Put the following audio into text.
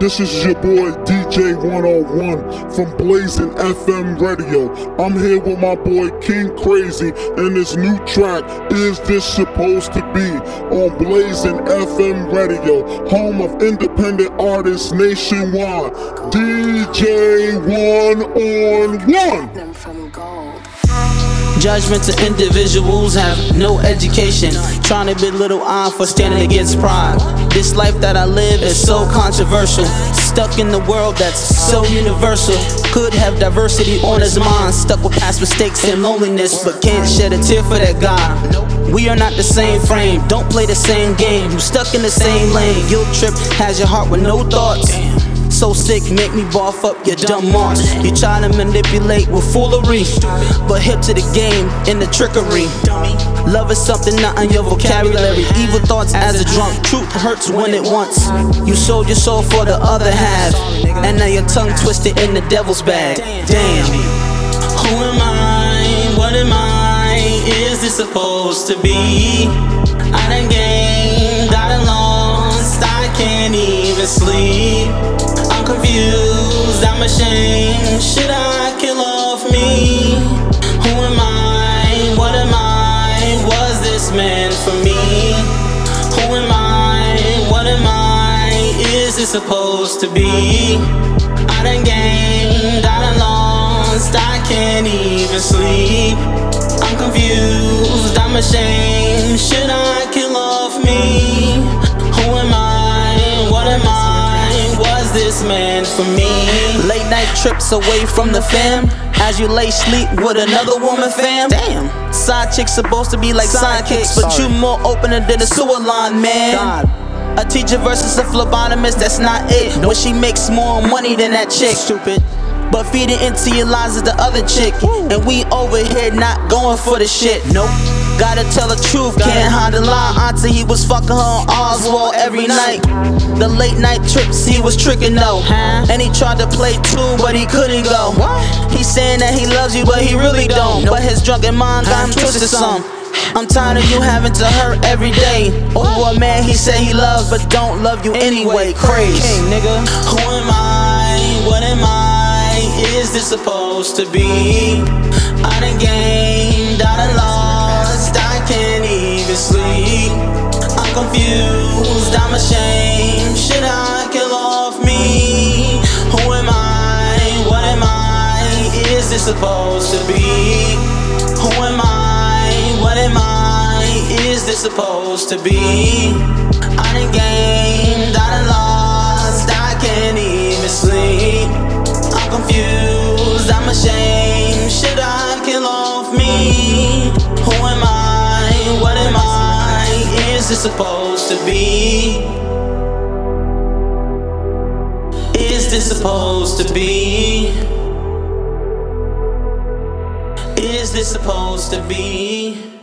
This is your boy DJ 101 from Blazing FM Radio. I'm here with my boy King Crazy and his new track, Is This Supposed to Be? on Blazing FM Radio, home of independent artists nationwide. DJ 101. them from gold. Judgment to individuals have no education. Trying to belittle I for standing against pride. This life that I live is so controversial. Stuck in the world that's so universal. Could have diversity on his mind. Stuck with past mistakes and loneliness, but can't shed a tear for that guy. We are not the same frame, don't play the same game. You stuck in the same lane. Guilt trip has your heart with no thoughts. So sick, make me barf up your dumb marks. You try to manipulate with foolery, but hip to the game in the trickery. Love is something not in your vocabulary. Evil thoughts as a drunk, truth hurts when it wants. You sold your soul for the other half, and now your tongue twisted in the devil's bag. Damn. Who am I? What am I? Is this supposed to be? I done gained, I done lost, I can't even sleep. I'm ashamed. Should I kill off me? Who am I? What am I? Was this meant for me? Who am I? What am I? Is this supposed to be? I done gained, I done lost, I can't even sleep. I'm confused, I'm ashamed. This meant for me? Late night trips away from the fam. As you lay sleep with another woman, fam. Damn. Side chicks supposed to be like sidekicks, but you more opener than a sewer line, man. A teacher versus a phlebotomist, that's not it. When she makes more money than that chick. Stupid. But feeding into your lies is the other chick. And we over here not going for the shit. Nope. Gotta tell the truth, can't hide the lie. He was fucking her on Oswald every night. The late night trips, he was tricking though. And he tried to play two, but he couldn't go. He's saying that he loves you, but he really don't. But his drunken mind got him twisted some. I'm tired of you having to hurt every day over a man he said he loves but don't love you anyway. Crazy, nigga. Who am I? What am I? Is this supposed to be? I done gained, I'm. Should I kill off me? Who am I? What am I? Is this supposed to be? Who am I? What am I? Is this supposed to be? I done gained, I done lost, I can't even sleep. This supposed to be? Is this supposed to be? Is this supposed to be?